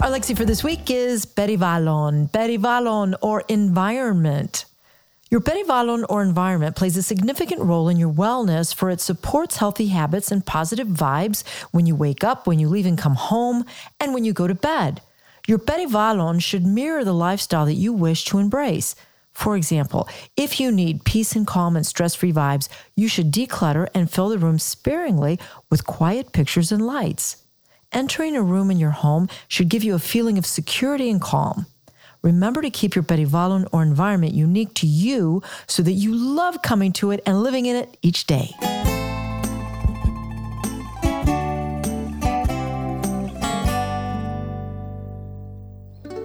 Our lexi for this week is perivalon, perivalon or environment. Your perivalon or environment plays a significant role in your wellness for it supports healthy habits and positive vibes when you wake up, when you leave and come home, and when you go to bed. Your perivalon should mirror the lifestyle that you wish to embrace. For example, if you need peace and calm and stress free vibes, you should declutter and fill the room sparingly with quiet pictures and lights. Entering a room in your home should give you a feeling of security and calm. Remember to keep your perivalon or environment unique to you so that you love coming to it and living in it each day.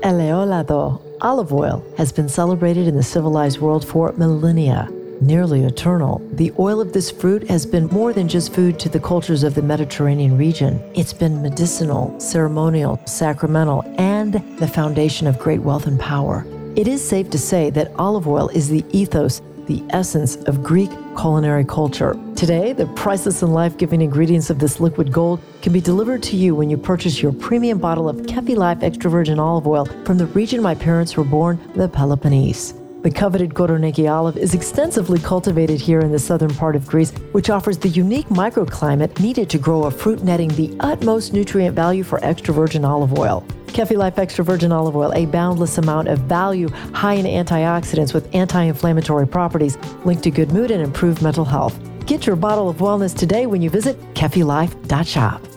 Eleolado, olive oil, has been celebrated in the civilized world for millennia nearly eternal. The oil of this fruit has been more than just food to the cultures of the Mediterranean region. It's been medicinal, ceremonial, sacramental, and the foundation of great wealth and power. It is safe to say that olive oil is the ethos, the essence of Greek culinary culture. Today, the priceless and life giving ingredients of this liquid gold can be delivered to you when you purchase your premium bottle of Kefi Life extra virgin olive oil from the region my parents were born, the Peloponnese. The coveted Koroneiki olive is extensively cultivated here in the southern part of Greece, which offers the unique microclimate needed to grow a fruit netting the utmost nutrient value for extra virgin olive oil. Kefi Life Extra Virgin Olive Oil, a boundless amount of value, high in antioxidants with anti inflammatory properties, linked to good mood and improved mental health. Get your bottle of wellness today when you visit kefilife.shop.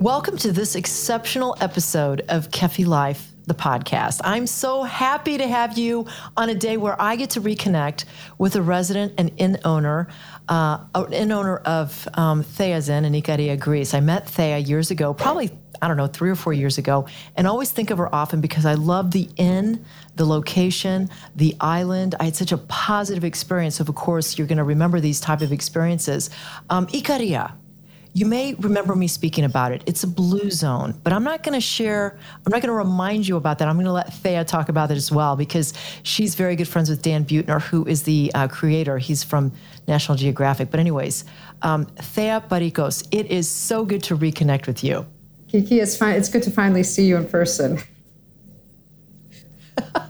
Welcome to this exceptional episode of Kefi Life, the podcast. I'm so happy to have you on a day where I get to reconnect with a resident and inn owner, uh, an inn owner of um, Thea's Inn in Ikaria, Greece. I met Thea years ago, probably I don't know, three or four years ago, and always think of her often because I love the inn, the location, the island. I had such a positive experience. Of course, you're going to remember these type of experiences. Um, Ikaria, you may remember me speaking about it. It's a blue zone, but I'm not going to share, I'm not going to remind you about that. I'm going to let Thea talk about it as well because she's very good friends with Dan Buettner, who is the uh, creator. He's from National Geographic. But, anyways, um, Thea Parikos, it is so good to reconnect with you. Kiki, it's fine. It's good to finally see you in person.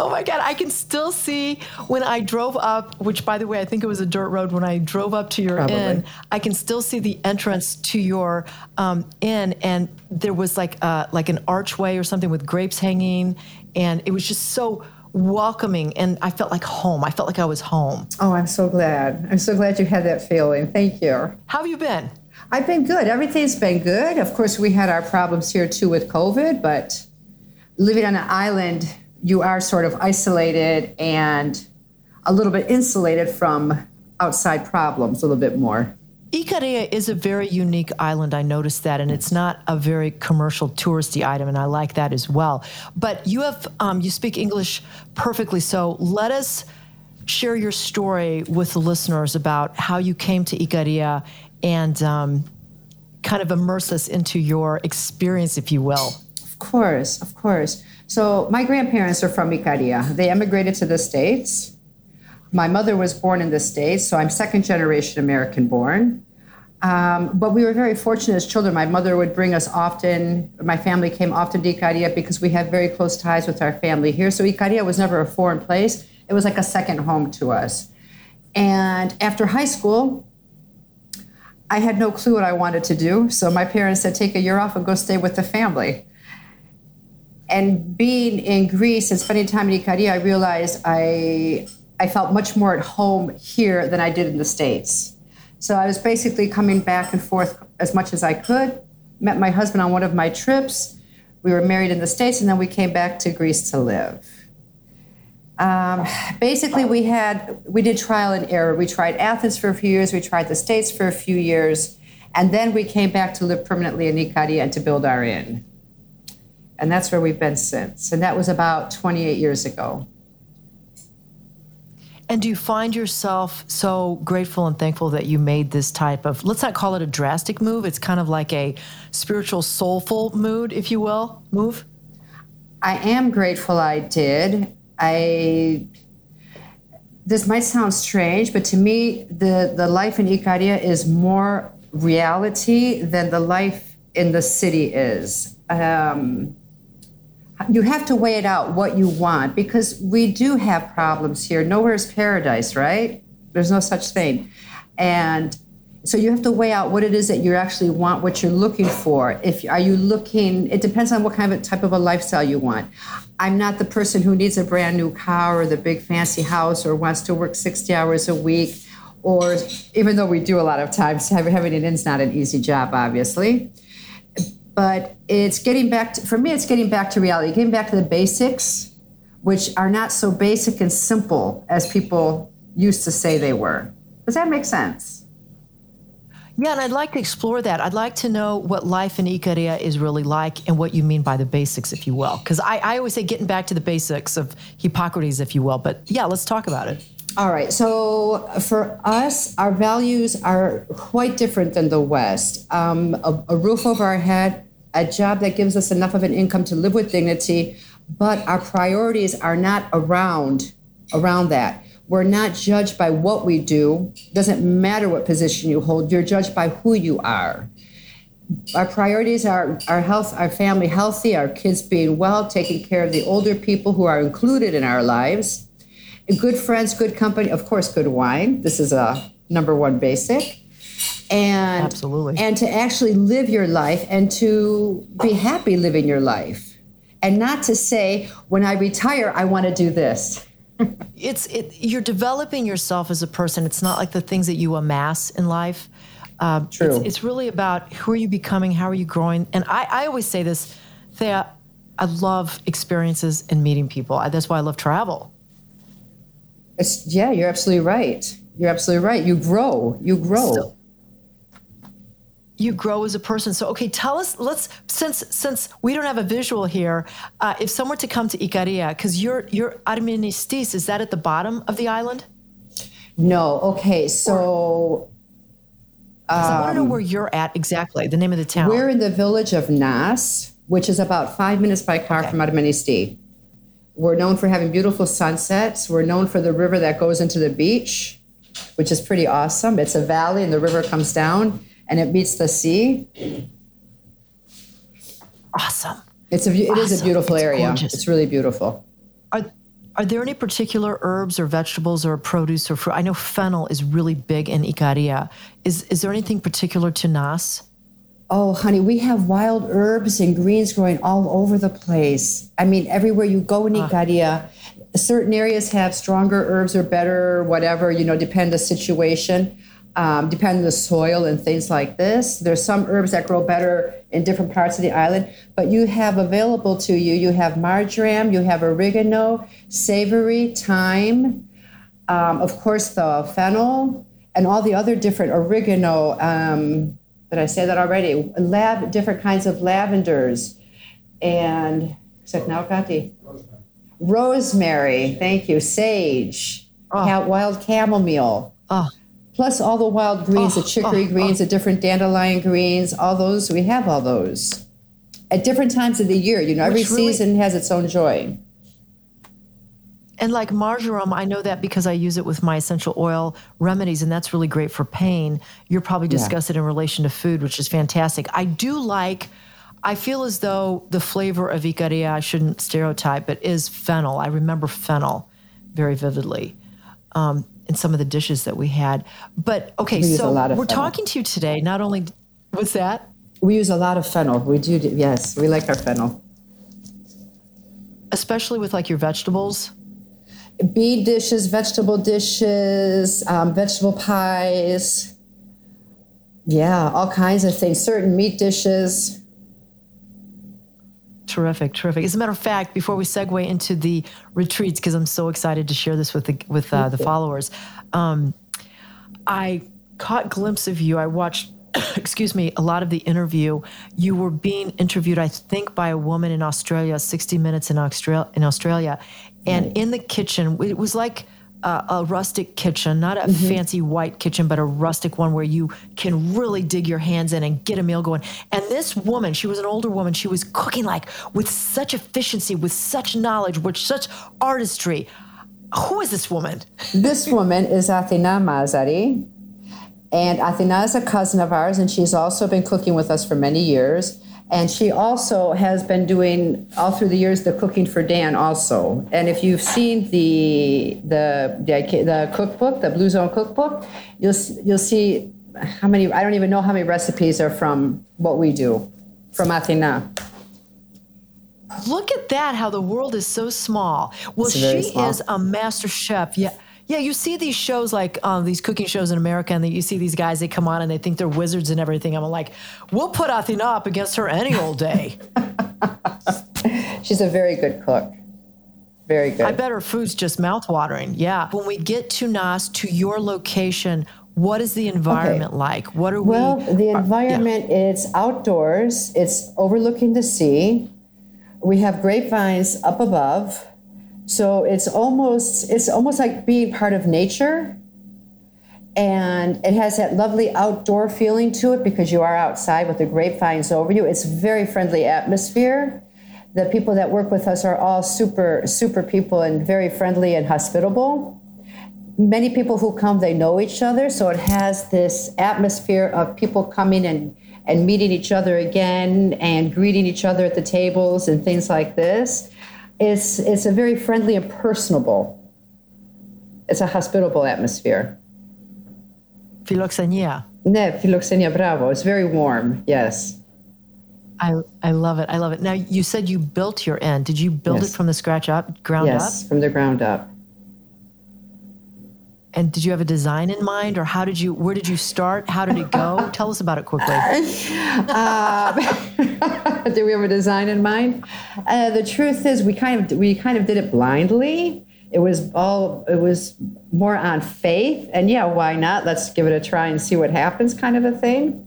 Oh my God, I can still see when I drove up, which by the way, I think it was a dirt road when I drove up to your Probably. inn. I can still see the entrance to your um, inn, and there was like uh, like an archway or something with grapes hanging, and it was just so welcoming and I felt like home. I felt like I was home. Oh, I'm so glad. I'm so glad you had that feeling. Thank you. How have you been? I've been good. Everything's been good. Of course, we had our problems here too with COVID, but living on an island you are sort of isolated and a little bit insulated from outside problems a little bit more. Ikaria is a very unique island. I noticed that, and it's not a very commercial touristy item, and I like that as well. But you have um, you speak English perfectly, so let us share your story with the listeners about how you came to Ikaria and um, kind of immerse us into your experience, if you will. Of course, of course. So my grandparents are from Icaria. They emigrated to the States. My mother was born in the States, so I'm second generation American born. Um, but we were very fortunate as children. My mother would bring us often, my family came often to Icaria because we had very close ties with our family here. So Icaria was never a foreign place, it was like a second home to us. And after high school, I had no clue what I wanted to do. So my parents said, take a year off and go stay with the family and being in Greece and spending time in Ikaria, I realized I I felt much more at home here than I did in the States. So I was basically coming back and forth as much as I could. Met my husband on one of my trips. We were married in the States, and then we came back to Greece to live. Um, basically, we had we did trial and error. We tried Athens for a few years. We tried the States for a few years, And then we came back to live permanently in Icaria and to build our inn. And that's where we've been since. And that was about 28 years ago. And do you find yourself so grateful and thankful that you made this type of, let's not call it a drastic move, it's kind of like a spiritual, soulful mood, if you will, move? I am grateful I did. I this might sound strange, but to me, the, the life in Icaria is more reality than the life in the city is. Um, you have to weigh it out what you want because we do have problems here. Nowhere is paradise, right? There's no such thing. And so you have to weigh out what it is that you actually want, what you're looking for. If are you looking, it depends on what kind of type of a lifestyle you want. I'm not the person who needs a brand new car or the big fancy house or wants to work 60 hours a week. Or even though we do a lot of times, having an inn's not an easy job, obviously but it's getting back to, for me, it's getting back to reality, getting back to the basics, which are not so basic and simple as people used to say they were. Does that make sense? Yeah, and I'd like to explore that. I'd like to know what life in Icaria is really like and what you mean by the basics, if you will. Because I, I always say getting back to the basics of Hippocrates, if you will. But yeah, let's talk about it. All right. So for us, our values are quite different than the West. Um, a, a, roof over our head, a job that gives us enough of an income to live with dignity, but our priorities are not around around that. We're not judged by what we do. Doesn't matter what position you hold. You're judged by who you are. Our priorities are our health, our family healthy, our kids being well, taking care of the older people who are included in our lives good friends, good company, of course, good wine. This is a number one basic. And Absolutely. and to actually live your life and to be happy living your life. And not to say when I retire I want to do this. it's it, you're developing yourself as a person. It's not like the things that you amass in life. Uh, True. It's, it's, really about who are you becoming, how are you growing. And I, I always say this, Thea, I love experiences and meeting people. I, that's why I love travel. It's, yeah, you're absolutely right. You're absolutely right. You grow. You grow. So, you grow as a person. So, okay, tell us. Let's since since we don't have a visual here. Uh, if someone to come to Icaria, because you're you're Armenistis, is that at the bottom of the island? No. Okay. So. Um, I want to know where you're at exactly. The name of the town. We're in the village of Nas, which is about five minutes by car okay. from Armenisti. We're known for having beautiful sunsets. We're known for the river that goes into the beach, which is pretty awesome. It's a valley and the river comes down and it meets the sea. Awesome. It's a it awesome. is a beautiful it's area. Gorgeous. It's really beautiful. Are are there any particular herbs or vegetables or produce or fruit? I know fennel is really big in Icaria. Is is there anything particular to Nas? Oh, honey, we have wild herbs and greens growing all over the place. I mean, everywhere you go in Icaria, uh. certain areas have stronger herbs or better, whatever, you know, depend the situation, um, depend the soil and things like this. There's some herbs that grow better in different parts of the island, but you have available to you, you have marjoram, you have oregano, savory, thyme, um, of course, the fennel, and all the other different oregano. Um, did I say that already? Lab, different kinds of lavenders and Rosemary. Rosemary, thank you. Sage, oh. wild chamomile. Oh. Plus all the wild greens, oh. the chicory oh. greens, the different dandelion greens, all those. We have all those at different times of the year. You know, every really, season has its own joy. And like marjoram, I know that because I use it with my essential oil remedies, and that's really great for pain. You're probably discuss yeah. it in relation to food, which is fantastic. I do like. I feel as though the flavor of Icaria, I shouldn't stereotype, but is fennel. I remember fennel very vividly um, in some of the dishes that we had. But okay, we so we're fennel. talking to you today. Not only what's that? We use a lot of fennel. We do, yes, we like our fennel. Especially with like your vegetables bean dishes, vegetable dishes, um, vegetable pies. Yeah, all kinds of things. Certain meat dishes. Terrific, terrific. As a matter of fact, before we segue into the retreats, because I'm so excited to share this with the with uh, the followers, um, I caught glimpse of you. I watched excuse me, a lot of the interview, you were being interviewed, I think, by a woman in Australia, 60 Minutes in Australia, in Australia, and in the kitchen, it was like a, a rustic kitchen, not a mm-hmm. fancy white kitchen, but a rustic one where you can really dig your hands in and get a meal going. And this woman, she was an older woman, she was cooking like with such efficiency, with such knowledge, with such artistry. Who is this woman? This woman is Athina Mazari. And Athina is a cousin of ours, and she's also been cooking with us for many years. And she also has been doing all through the years the cooking for Dan also. And if you've seen the the the, the cookbook, the Blue Zone cookbook, you'll you'll see how many I don't even know how many recipes are from what we do from Athina. Look at that! How the world is so small. Well, she small. is a master chef. Yeah yeah, you see these shows like um, these cooking shows in America, and you see these guys. They come on and they think they're wizards and everything. I'm like, we'll put Athina up against her any old day. She's a very good cook. Very good. I bet her food's just mouthwatering. Yeah. When we get to Nas, to your location, what is the environment okay. like? What are well, we? Well, the environment uh, yeah. is outdoors. It's overlooking the sea. We have grapevines up above so it's almost it's almost like being part of nature. And it has that lovely outdoor feeling to it because you are outside with the grapevines over you. It's very friendly atmosphere. The people that work with us are all super, super people and very friendly and hospitable. Many people who come, they know each other. So it has this atmosphere of people coming and, and meeting each other again and greeting each other at the tables and things like this it's it's a very friendly and personable. It's a hospitable atmosphere. Philoxenia. Ne, philoxenia bravo. It's very warm. Yes. I, I love it. I love it. Now you said you built your inn. Did you build yes. it from the scratch up, ground yes, up? Yes, from the ground up. And did you have a design in mind, or how did you? Where did you start? How did it go? Tell us about it quickly. Uh, did we have a design in mind? Uh, the truth is, we kind of we kind of did it blindly. It was all it was more on faith, and yeah, why not? Let's give it a try and see what happens, kind of a thing.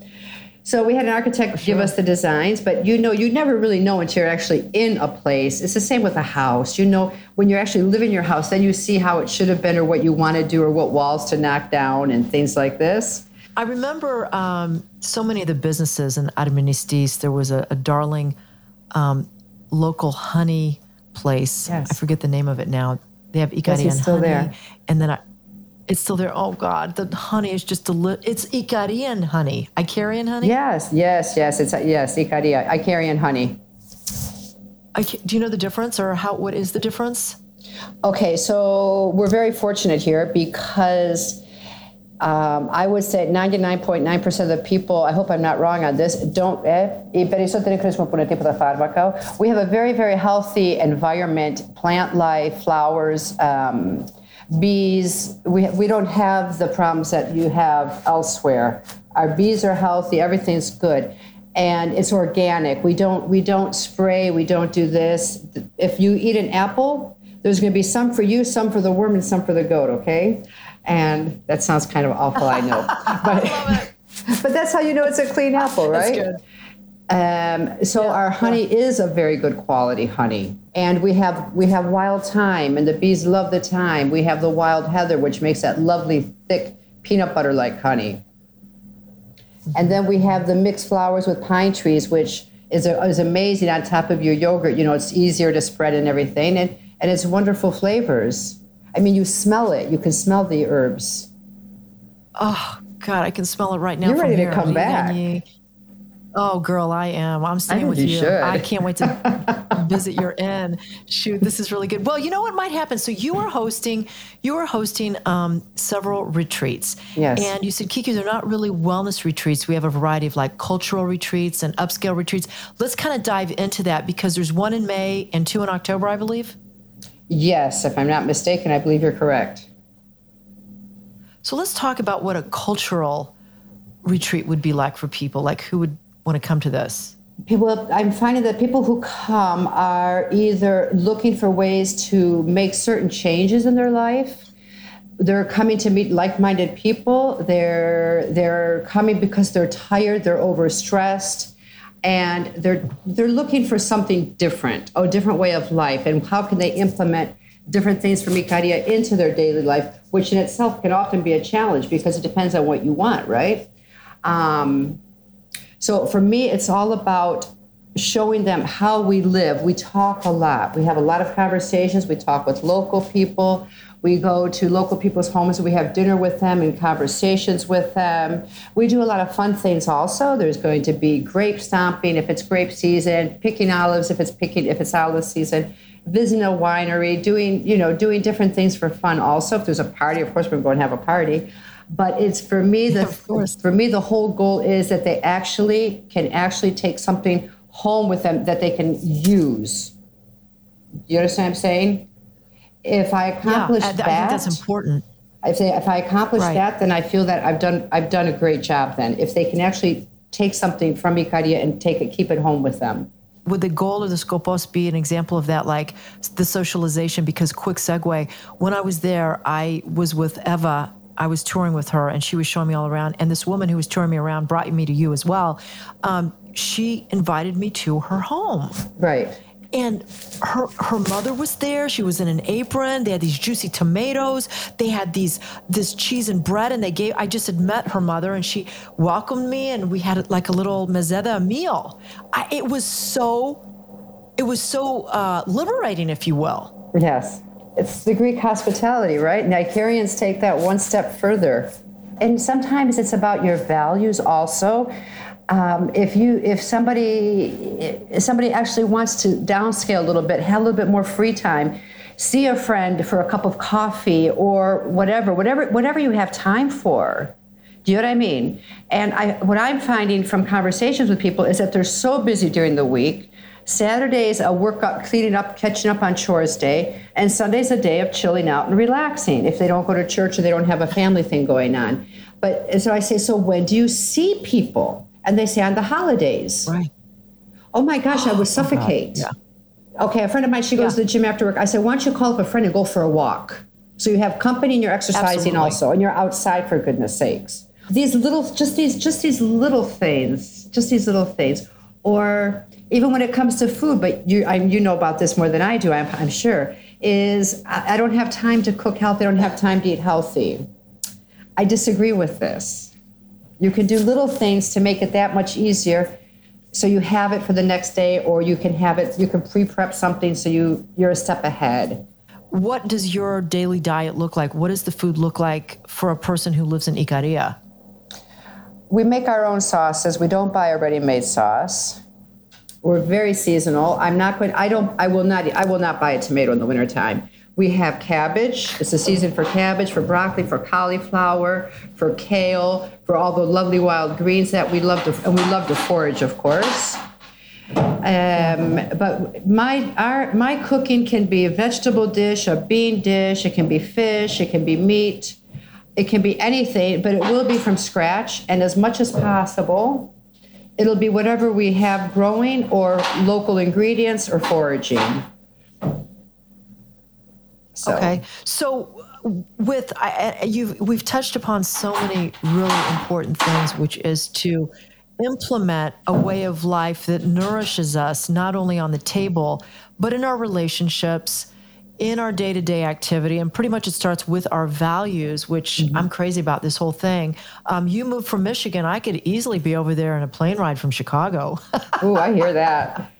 So we had an architect sure. give us the designs, but you know, you never really know until you're actually in a place. It's the same with a house. You know, when you're actually living in your house, then you see how it should have been or what you want to do or what walls to knock down and things like this. I remember um, so many of the businesses in Armenistis. There was a, a darling um, local honey place. Yes. I forget the name of it now. They have Icarian yes, honey. There. And then I, it's still there. Oh God, the honey is just delicious. It's Icarian honey. Icarian honey. Yes, yes, yes. It's yes, Icaria, Icarian honey. I, do you know the difference, or how? What is the difference? Okay, so we're very fortunate here because um, I would say 99.9% of the people, I hope I'm not wrong on this, don't. Eh, we have a very, very healthy environment, plant life, flowers. Um, bees, we, we don't have the problems that you have elsewhere. Our bees are healthy, everything's good. And it's organic. We don't we don't spray, we don't do this. If you eat an apple, there's going to be some for you, some for the worm, and some for the goat, okay? And that sounds kind of awful, I know. but, but that's how you know it's a clean apple, right? Um, so yeah, our honey yeah. is a very good quality honey, and we have we have wild thyme, and the bees love the thyme. We have the wild heather, which makes that lovely thick peanut butter like honey. And then we have the mixed flowers with pine trees, which is, a, is amazing on top of your yogurt. You know, it's easier to spread and everything, and and it's wonderful flavors. I mean, you smell it. You can smell the herbs. Oh God, I can smell it right now. You're ready here. to come back. Oh, girl, I am. I'm staying with you. you. I can't wait to visit your inn. Shoot, this is really good. Well, you know what might happen? So you are hosting, you are hosting um, several retreats. Yes. And you said, Kiki, they're not really wellness retreats. We have a variety of like cultural retreats and upscale retreats. Let's kind of dive into that because there's one in May and two in October, I believe. Yes, if I'm not mistaken, I believe you're correct. So let's talk about what a cultural retreat would be like for people. Like who would want to come to this? People, I'm finding that people who come are either looking for ways to make certain changes in their life. they're coming to meet like-minded people. They're they're coming because they're tired, they're overstressed, and they're they're looking for something different, a different way of life, and how can they implement different things from Ikaria into their daily life, which in itself can often be a challenge because it depends on what you want, right? Um, so for me, it's all about showing them how we live. We talk a lot. We have a lot of conversations. We talk with local people. We go to local people's homes. And we have dinner with them and conversations with them. We do a lot of fun things also. There's going to be grape stomping if it's grape season, picking olives if it's picking if it's olive season, visiting a winery, doing you know doing different things for fun. Also, if there's a party, of course we're going to have a party. But it's for me the for me the whole goal is that they actually can actually take something home with them that they can use. You understand what I'm saying? If I accomplish yeah, that, I think that's important. If, they, if I accomplish right. that, then I feel that I've done I've done a great job. Then, if they can actually take something from Icaria and take it, keep it home with them. Would the goal of the Skopos be an example of that, like the socialization? Because quick segue, when I was there, I was with Eva I was touring with her and she was showing me all around. And this woman who was touring me around brought me to you as well. Um, she invited me to her home. Right. And her her mother was there. She was in an apron. They had these juicy tomatoes. They had these this cheese and bread. And they gave. I just had met her mother, and she welcomed me, and we had like a little mezeda meal. I, it was so, it was so uh, liberating, if you will. Yes it's the Greek hospitality, right? Icarians take that one step further. And sometimes it's about your values also. Um, if you if somebody if somebody actually wants to downscale a little bit, have a little bit more free time, see a friend for a cup of coffee or whatever, whatever whatever you have time for. Do you know what I mean? And I, what I'm finding from conversations with people is that they're so busy during the week Saturday's a workout, cleaning up, catching up on chores day, and Sunday's a day of chilling out and relaxing if they don't go to church or they don't have a family thing going on. But so I say, so when do you see people? And they say on the holidays. Right. Oh my gosh, I would oh suffocate. Oh yeah. Okay, a friend of mine, she goes yeah. to the gym after work. I said, why don't you call up a friend and go for a walk? So you have company and you're exercising Absolutely. also, and you're outside for goodness sakes. These little, just these, just these little things, just these little things. Or even when it comes to food, but you, I, you know about this more than I do, I'm, I'm sure, is I, I don't have time to cook healthy, I don't have time to eat healthy. I disagree with this. You can do little things to make it that much easier so you have it for the next day or you can have it you can pre-prep something so you you're a step ahead what does your daily diet look like what does the food look like for a person who lives in icaria we make our own sauces we don't buy a ready-made sauce we're very seasonal. I'm not going. I don't. I will not. I will not buy a tomato in the wintertime. We have cabbage. It's the season for cabbage, for broccoli, for cauliflower, for kale, for all the lovely wild greens that we love to, and we love to forage, of course. Um, but my our my cooking can be a vegetable dish, a bean dish. It can be fish. It can be meat. It can be anything, but it will be from scratch and as much as possible it'll be whatever we have growing or local ingredients or foraging. So. Okay. So with I, you we've touched upon so many really important things which is to implement a way of life that nourishes us not only on the table but in our relationships in our day to day activity, and pretty much it starts with our values, which mm-hmm. I'm crazy about this whole thing. Um, you moved from Michigan, I could easily be over there in a plane ride from Chicago. oh, I hear that.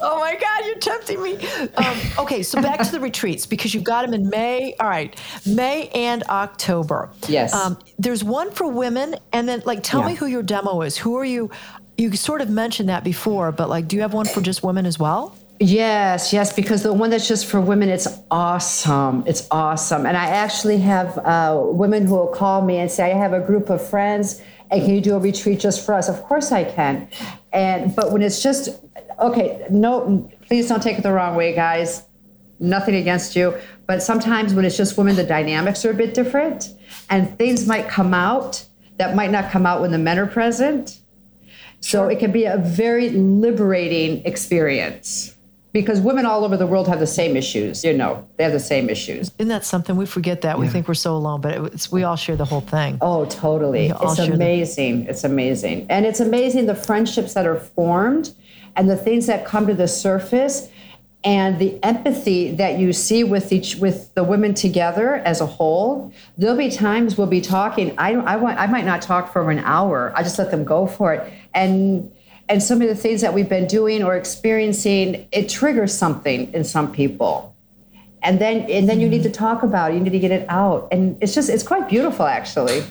Oh my God, you're tempting me. Um, okay, so back to the retreats because you've got them in May. All right, May and October. Yes. Um, there's one for women, and then like, tell yeah. me who your demo is. Who are you? You sort of mentioned that before, but like, do you have one for just women as well? Yes, yes, because the one that's just for women, it's awesome. It's awesome. And I actually have uh, women who will call me and say, I have a group of friends, and can you do a retreat just for us? Of course I can. And but when it's just okay, no, please don't take it the wrong way, guys. Nothing against you, but sometimes when it's just women, the dynamics are a bit different, and things might come out that might not come out when the men are present. So it can be a very liberating experience. Because women all over the world have the same issues. You know, they have the same issues. Isn't that something we forget that we think we're so alone, but it's, we all share the whole thing. Oh, totally. It's share the- amazing. It's amazing. And it's amazing the friendships that are formed and the things that come to the surface and the empathy that you see with each with the women together as a whole. There'll be times we'll be talking. I don't I want I might not talk for an hour. I just let them go for it. And and some of the things that we've been doing or experiencing, it triggers something in some people. And then and then you need to mm-hmm. talk about it. You need to get it out. And it's just it's quite beautiful actually.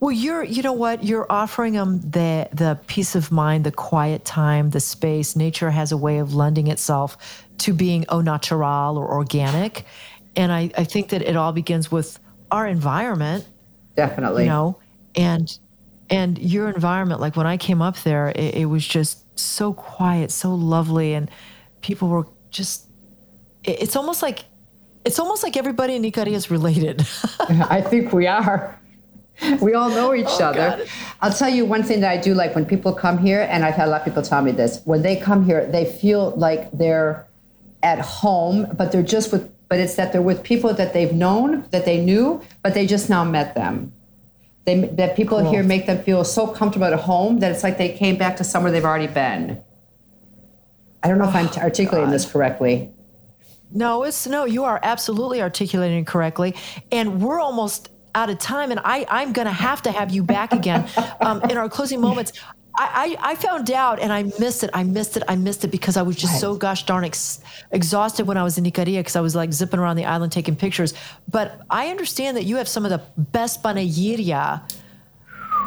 Well, you're, you know what? You're offering them the the peace of mind, the quiet time, the space. Nature has a way of lending itself to being au natural or organic, and I, I think that it all begins with our environment, definitely. You know, and and your environment. Like when I came up there, it, it was just so quiet, so lovely, and people were just. it- It's almost like, it's almost like everybody in Icaria is related. i think we are we all know each oh, other God. i'll tell you one thing that i do like when people come here and i've had a lot of people tell me this when they come here they feel like they're at home but they're just with but it's that they're with people that they've known that they knew but they just now met them they, that people Cool. here make them feel so comfortable at home that it's like they came back to somewhere they've already been i don't know if i'm articulating this correctly No, it's no, you are absolutely articulating it correctly. And we're almost out of time. And I, I'm going to have to have you back again um, in our closing moments. I, I, I found out and I missed it. I missed it. I missed it because I was just so gosh darn ex- exhausted when I was in Icaria because I was like zipping around the island taking pictures. But I understand that you have some of the best panagiria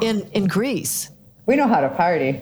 in, in Greece. we know how to party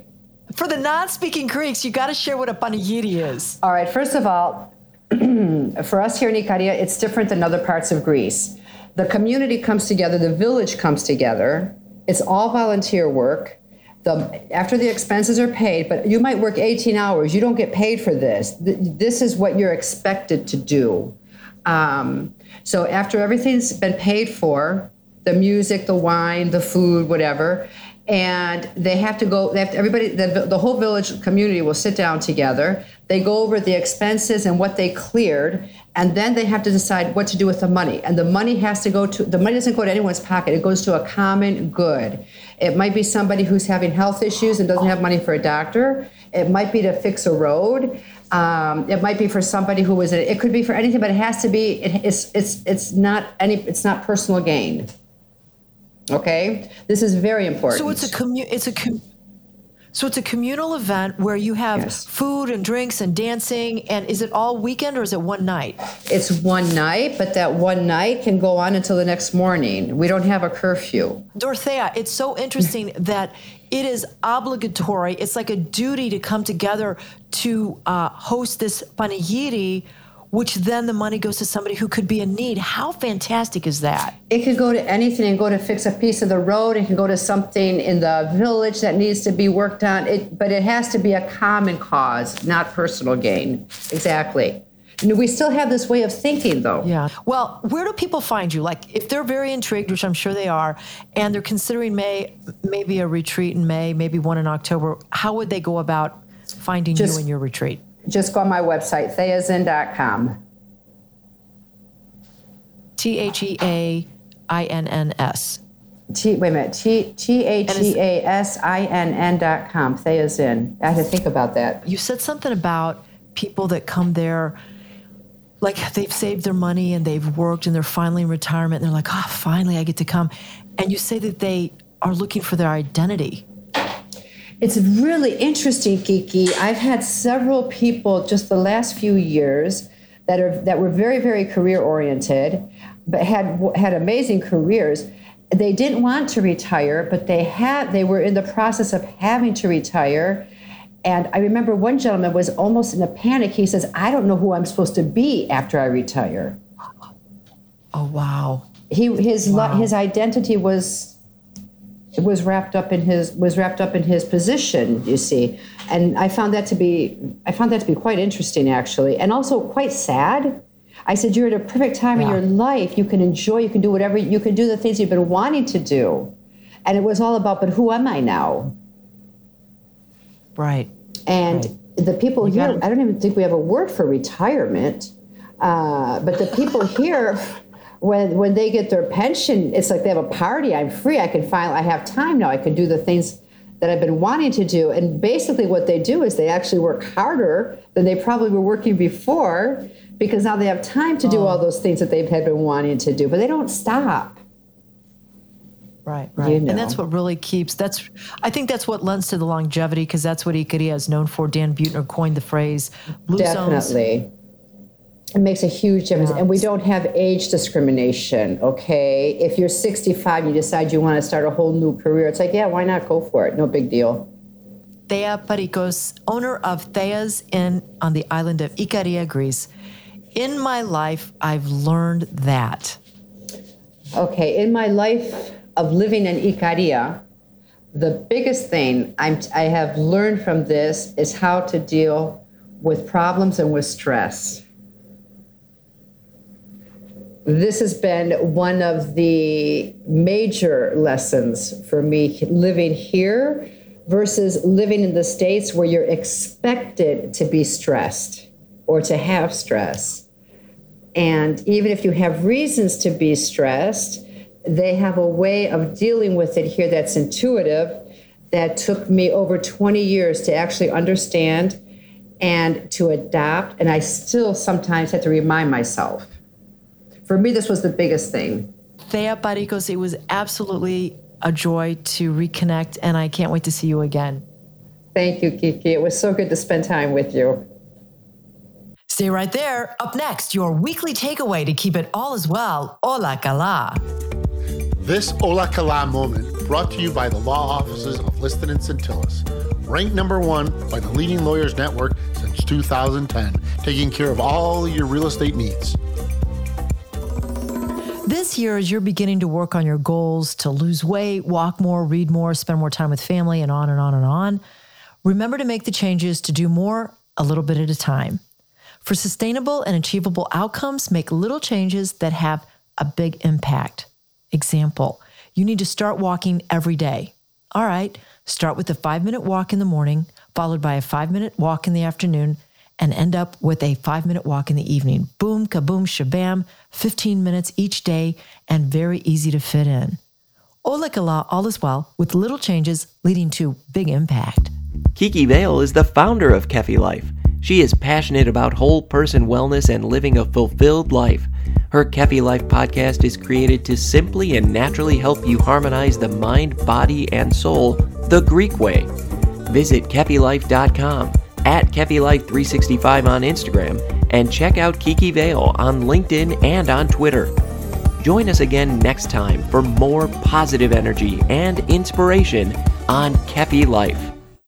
For the non speaking Greeks, you got to share what a panegiri is. All right, first of all, for us here in Icaria, it's different than other parts of Greece. The community comes together, the village comes together. It's all volunteer work. The, after the expenses are paid, but you might work 18 hours, you don't get paid for this. This is what you're expected to do. Um, so after everything's been paid for, the music, the wine, the food, whatever, and they have to go. They have to, everybody, the, the whole village community will sit down together. They go over the expenses and what they cleared, and then they have to decide what to do with the money. And the money has to go to the money doesn't go to anyone's pocket. It goes to a common good. It might be somebody who's having health issues and doesn't have money for a doctor. It might be to fix a road. Um, it might be for somebody who was. It could be for anything, but it has to be. It, it's it's it's not any. It's not personal gain. Okay, this is very important. So it's a commu- it's a com- so it's a communal event where you have Yes. food and drinks and dancing and is it all weekend or is it one night? It's one night, but that one night can go on until the next morning. We don't have a curfew. Dorothea, it's so interesting that it is obligatory. It's like a duty to come together to uh, host this panegiri, which then the money goes to somebody who could be in need. How fantastic is that? It could go to anything and go to fix a piece of the road. It can go to something in the village that needs to be worked on. It, but it has to be a common cause, not personal gain. Exactly. And we still have this way of thinking, though. Yeah. Well, where do people find you? Like, if they're very intrigued, which I'm sure they are, and they're considering May, maybe a retreat in May, maybe one in October, how would they go about finding Just- you and your retreat? Just go on my website, theasinn.com. T H E A I N N S. T, wait a minute, T T H E A S I N N dot com, Theasinn. I had to think about that. You said something about people that come there, like they've saved their money and they've worked and they're finally in retirement and they're like, oh, finally I get to come. And you say that they are looking for their identity. It's really interesting, Kiki. I've had several people just the last few years that are that were very, very career oriented, but had had amazing careers. They didn't want to retire, but they had they were in the process of having to retire. And I remember one gentleman was almost in a panic. He says, "I don't know who I'm supposed to be after I retire." Oh, wow. He his Wow. his identity was was wrapped up in his was wrapped up in his position you see and i found that to be i found that to be quite interesting actually and also quite sad i said you're at a perfect time in your life you can enjoy you can do whatever you can do the things you've been wanting to do and it was all about but who am i now Right. and Right. the people you here, I don't even think we have a word for retirement. Uh, but the people here, when when they get their pension, it's like they have a party. I'm free. I can finally. I have time now. I can do the things that I've been wanting to do. And basically, what they do is they actually work harder than they probably were working before because now they have time to do oh. all those things that they've had been wanting to do. But they don't stop. Right, right. You know. And that's what really keeps that's I think that's what lends to the longevity because that's what Icaria is known for. Dan Buettner coined the phrase blue Definitely. Zones. It makes a huge difference. And we don't have age discrimination, okay? If you're 65 and you decide you want to start a whole new career, it's like, yeah, why not go for it? No big deal. Thea Parikos, owner of Thea's Inn on the island of Ikaria, Greece. In my life, I've learned that. Okay, in my life, of living in Ikaria, the biggest thing I'm, I have learned from this is how to deal with problems and with stress. This has been one of the major lessons for me living here versus living in the States where you're expected to be stressed or to have stress. And even if you have reasons to be stressed, they have a way of dealing with it here that's intuitive that took me over 20 years to actually understand and to adapt. And I still sometimes have to remind myself. For me, this was the biggest thing. Thea Parikos, it was absolutely a joy to reconnect, and I can't wait to see you again. Thank you, Kiki. It was so good to spend time with you. Stay right there. Up next, your weekly takeaway to keep it all as well. Ola, Kala. This Ola Kala moment brought to you by the law offices of Liston and Centillus, ranked number one by the leading lawyers network since 2010, taking care of all your real estate needs. This year, as you're beginning to work on your goals to lose weight, walk more, read more, spend more time with family, and on and on and on, remember to make the changes to do more a little bit at a time. For sustainable and achievable outcomes, make little changes that have a big impact. Example, you need to start walking every day. All right, start with a five minute walk in the morning, followed by a five minute walk in the afternoon, and end up with a five minute walk in the evening. Boom, kaboom, shabam, 15 minutes each day, and very easy to fit in. Ola Kala, all is well, with little changes leading to big impact. Kiki Vale is the founder of Kefi Life. She is passionate about whole person wellness and living a fulfilled life. Her Kefi Life podcast is created to simply and naturally help you harmonize the mind, body, and soul the Greek way. Visit KefiLife.com, at KefiLife365 on Instagram, and check out Kiki Vale on LinkedIn and on Twitter. Join us again next time for more positive energy and inspiration on Kefi Life.